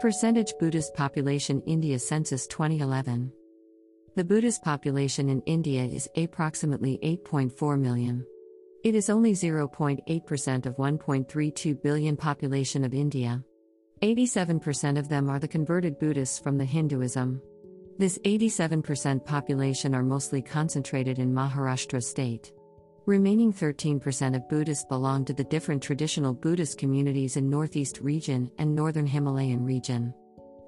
Percentage Buddhist population India Census 2011. The Buddhist population in India is approximately 8.4 million. It is only 0.8% of 1.32 billion population of India. 87% of them are the converted Buddhists from the Hinduism. This 87% population are mostly concentrated in Maharashtra state. Remaining 13% of Buddhists belong to the different traditional Buddhist communities in Northeast region and Northern Himalayan region.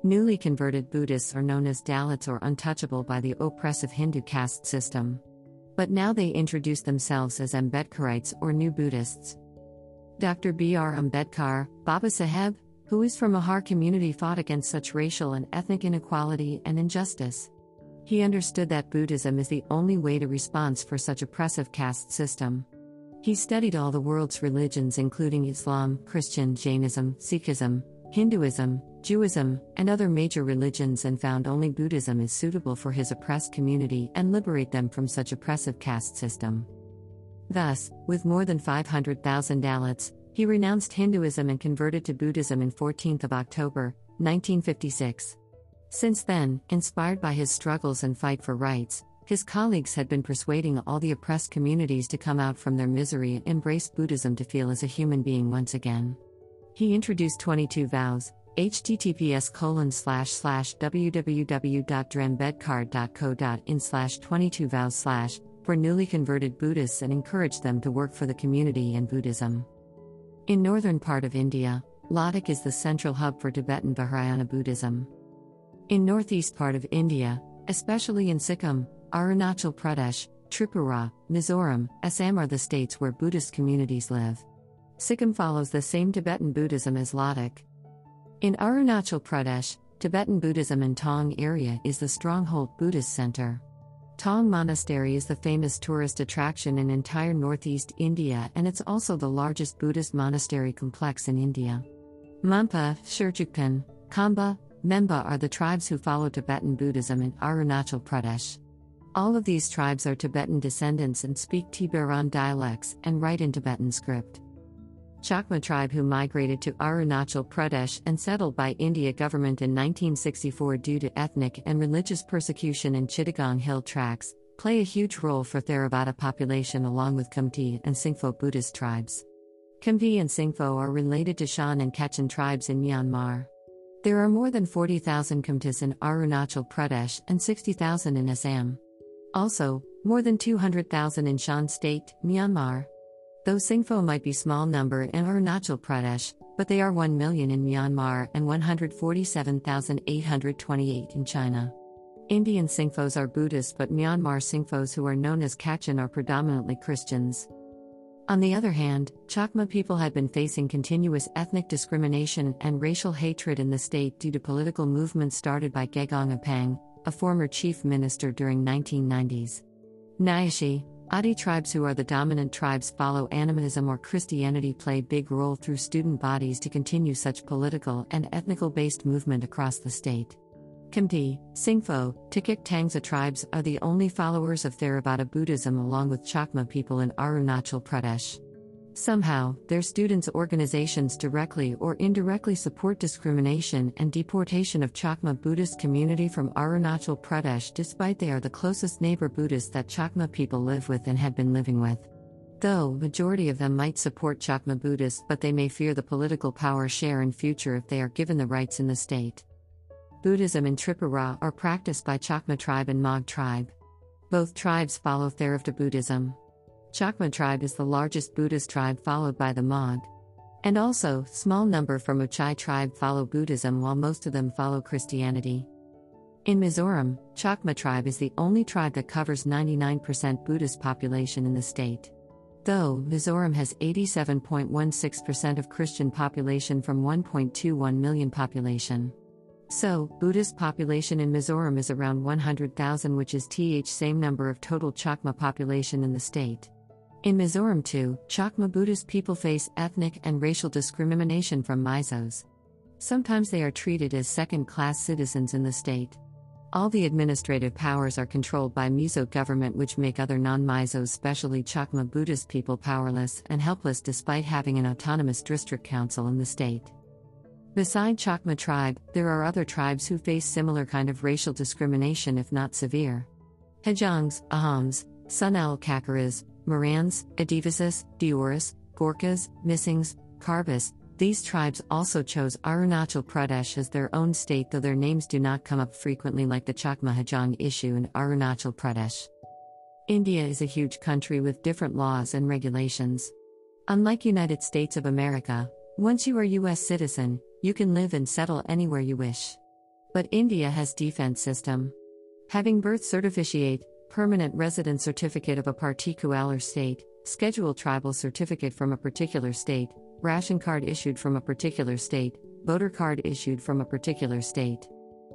Newly converted Buddhists are known as Dalits or untouchable by the oppressive Hindu caste system. But now they introduce themselves as Ambedkarites or New Buddhists. Dr. B.R. Ambedkar, Baba Saheb, who is from Mahar community, fought against such racial and ethnic inequality and injustice. He understood that Buddhism is the only way to respond for such oppressive caste system. He studied all the world's religions including Islam, Christian, Jainism, Sikhism, Hinduism, Judaism, and other major religions and found only Buddhism is suitable for his oppressed community and liberate them from such oppressive caste system. Thus, with more than 500,000 Dalits, he renounced Hinduism and converted to Buddhism in 14th of October, 1956. Since then, inspired by his struggles and fight for rights, his colleagues had been persuading all the oppressed communities to come out from their misery and embrace Buddhism to feel as a human being once again. He introduced 22 vows, https colon slash slash www.drambedkar.co.in slash 22 vows slash for newly converted Buddhists and encouraged them to work for the community and Buddhism. In northern part of India, Ladakh is the central hub for Tibetan Vajrayana Buddhism. In northeast part of India, especially in Sikkim, Arunachal Pradesh, Tripura, Mizoram, Assam are the states where Buddhist communities live. Sikkim follows the same Tibetan Buddhism as Ladakh. In Arunachal Pradesh, Tibetan Buddhism in Tawang area is the stronghold Buddhist center. Tawang Monastery is the famous tourist attraction in entire northeast India and it's also the largest Buddhist monastery complex in India. Monpa, Sherdukpen, Khamba, Memba are the tribes who follow Tibetan Buddhism in Arunachal Pradesh. All of these tribes are Tibetan descendants and speak Tibetan dialects and write in Tibetan script. Chakma tribe who migrated to Arunachal Pradesh and settled by India government in 1964 due to ethnic and religious persecution in Chittagong Hill tracts, play a huge role for Theravada population along with Khumti and Singpho Buddhist tribes. Khumti and Singpho are related to Shan and Kachin tribes in Myanmar. There are more than 40,000 Khumtis in Arunachal Pradesh and 60,000 in Assam. Also, more than 200,000 in Shan State, Myanmar. Though Singpho might be small number in Arunachal Pradesh, but they are 1 million in Myanmar and 147,828 in China. Indian Singphos are Buddhists but Myanmar Singphos who are known as Kachin are predominantly Christians. On the other hand, Chakma people had been facing continuous ethnic discrimination and racial hatred in the state due to political movements started by Gegong Apang, a former chief minister during 1990s. Nyashi, Adi tribes who are the dominant tribes follow animism or Christianity play big role through student bodies to continue such political and ethnical based movement across the state. Khumti, Singpho, Tikik Tangsa tribes are the only followers of Theravada Buddhism along with Chakma people in Arunachal Pradesh. Somehow, their students' organizations directly or indirectly support discrimination and deportation of Chakma Buddhist community from Arunachal Pradesh despite they are the closest neighbor Buddhists that Chakma people live with and have been living with. Though majority of them might support Chakma Buddhists but they may fear the political power share in future if they are given the rights in the state. Buddhism in Tripura are practiced by Chakma tribe and Mog tribe. Both tribes follow Theravada Buddhism. Chakma tribe is the largest Buddhist tribe followed by the Mog. And also, small number from Uchai tribe follow Buddhism while most of them follow Christianity. In Mizoram, Chakma tribe is the only tribe that covers 99% Buddhist population in the state. Though Mizoram has 87.16% of Christian population from 1.21 million population. So, Buddhist population in Mizoram is around 100,000 which is th same number of total Chakma population in the state. In Mizoram too, Chakma Buddhist people face ethnic and racial discrimination from Mizos. Sometimes they are treated as second-class citizens in the state. All the administrative powers are controlled by Mizo government which make other non-Mizos especially Chakma Buddhist people powerless and helpless despite having an autonomous district council in the state. Beside Chakma tribe, there are other tribes who face similar kind of racial discrimination if not severe. Hajongs, Ahoms, Sonowal Kacharis, Morans, Adivasis, Deoris, Gorkhas, Mishings, Karbis, these tribes also chose Arunachal Pradesh as their own state, though their names do not come up frequently like the Chakma Hajong issue in Arunachal Pradesh. India is a huge country with different laws and regulations. Unlike United States of America, once you are US citizen, you can live and settle anywhere you wish. But India has defense system. Having birth certificate, permanent resident certificate of a particular state, schedule tribal certificate from a particular state, ration card issued from a particular state, voter card issued from a particular state,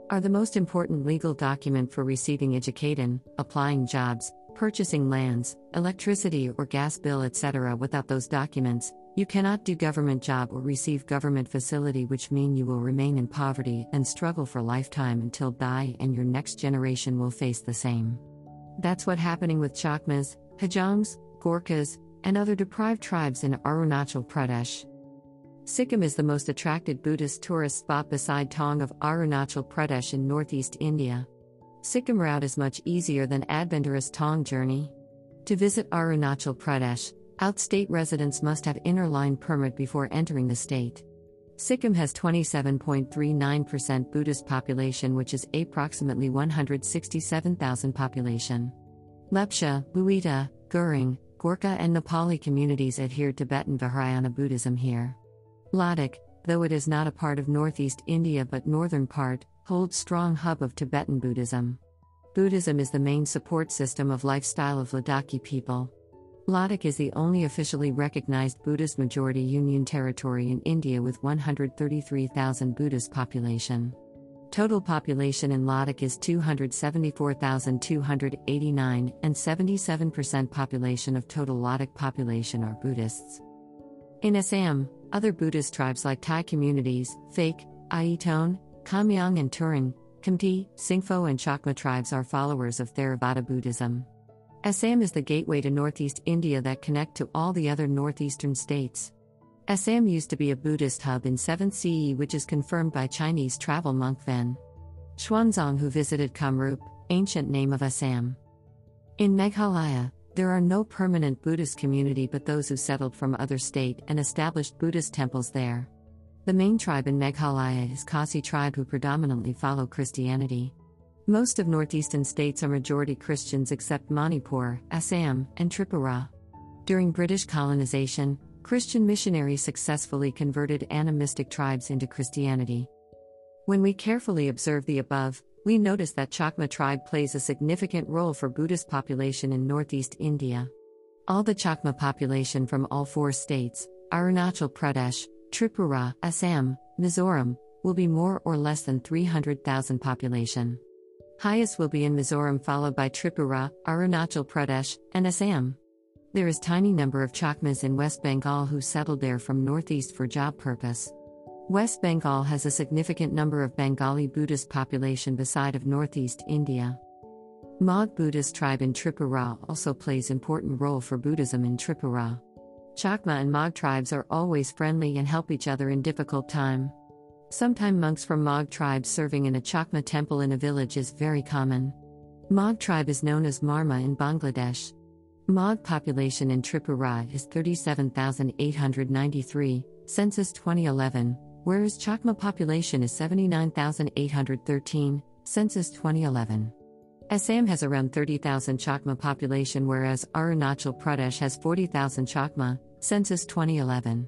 are the most important legal document for receiving education, applying jobs, purchasing lands, electricity or gas bill etc. Without those documents, you cannot do government job or receive government facility which mean you will remain in poverty and struggle for lifetime until die and your next generation will face the same. That's what happening with Chakmas, Hajongs, Gorkhas, and other deprived tribes in Arunachal Pradesh. Sikkim is the most attracted Buddhist tourist spot beside Tawang of Arunachal Pradesh in northeast India. Sikkim route is much easier than adventurous Tawang journey. To visit Arunachal Pradesh, outstate residents must have inner line permit before entering the state. Sikkim has 27.39% Buddhist population which is approximately 167,000 population. Lepcha, Bhutia, Gurung, Gorkha and Nepali communities adhere Tibetan Vajrayana Buddhism here. Ladakh, though it is not a part of northeast India but northern part, holds strong hub of Tibetan Buddhism. Buddhism is the main support system of lifestyle of Ladakhi people. Ladakh is the only officially recognized Buddhist majority union territory in India with 133,000 Buddhist population. Total population in Ladakh is 274,289, and 77% population of total Ladakh population are Buddhists. In Assam, other Buddhist tribes like Thai communities, Phake, Aiton, Khamyang, and Turung, Khamti, Singpho, and Chakma tribes are followers of Theravada Buddhism. Assam is the gateway to northeast India that connect to all the other northeastern states. Assam used to be a Buddhist hub in 7th CE, which is confirmed by Chinese travel monk Ven Xuanzang, who visited Kamrup, ancient name of Assam. In Meghalaya, there are no permanent Buddhist community but those who settled from other state and established Buddhist temples there. The main tribe in Meghalaya is Khasi tribe who predominantly follow Christianity. Most of northeastern states are majority Christians except Manipur, Assam, and Tripura. During British colonization, Christian missionaries successfully converted animistic tribes into Christianity. When we carefully observe the above, we notice that Chakma tribe plays a significant role for Buddhist population in northeast India. All the Chakma population from all four states, Arunachal Pradesh, Tripura, Assam, Mizoram, will be more or less than 300,000 population. Highest will be in Mizoram followed by Tripura, Arunachal Pradesh, and Assam. There is tiny number of Chakmas in West Bengal who settled there from northeast for job purpose. West Bengal has a significant number of Bengali Buddhist population beside of northeast India. Mog Buddhist tribe in Tripura also plays important role for Buddhism in Tripura. Chakma and Mog tribes are always friendly and help each other in difficult time. Sometime monks from Mog tribe serving in a Chakma temple in a village is very common. Mog tribe is known as Marma in Bangladesh. Mog population in Tripura is 37,893, census 2011, whereas Chakma population is 79,813, census 2011. Assam has around 30,000 Chakma population whereas Arunachal Pradesh has 40,000 Chakma, census 2011.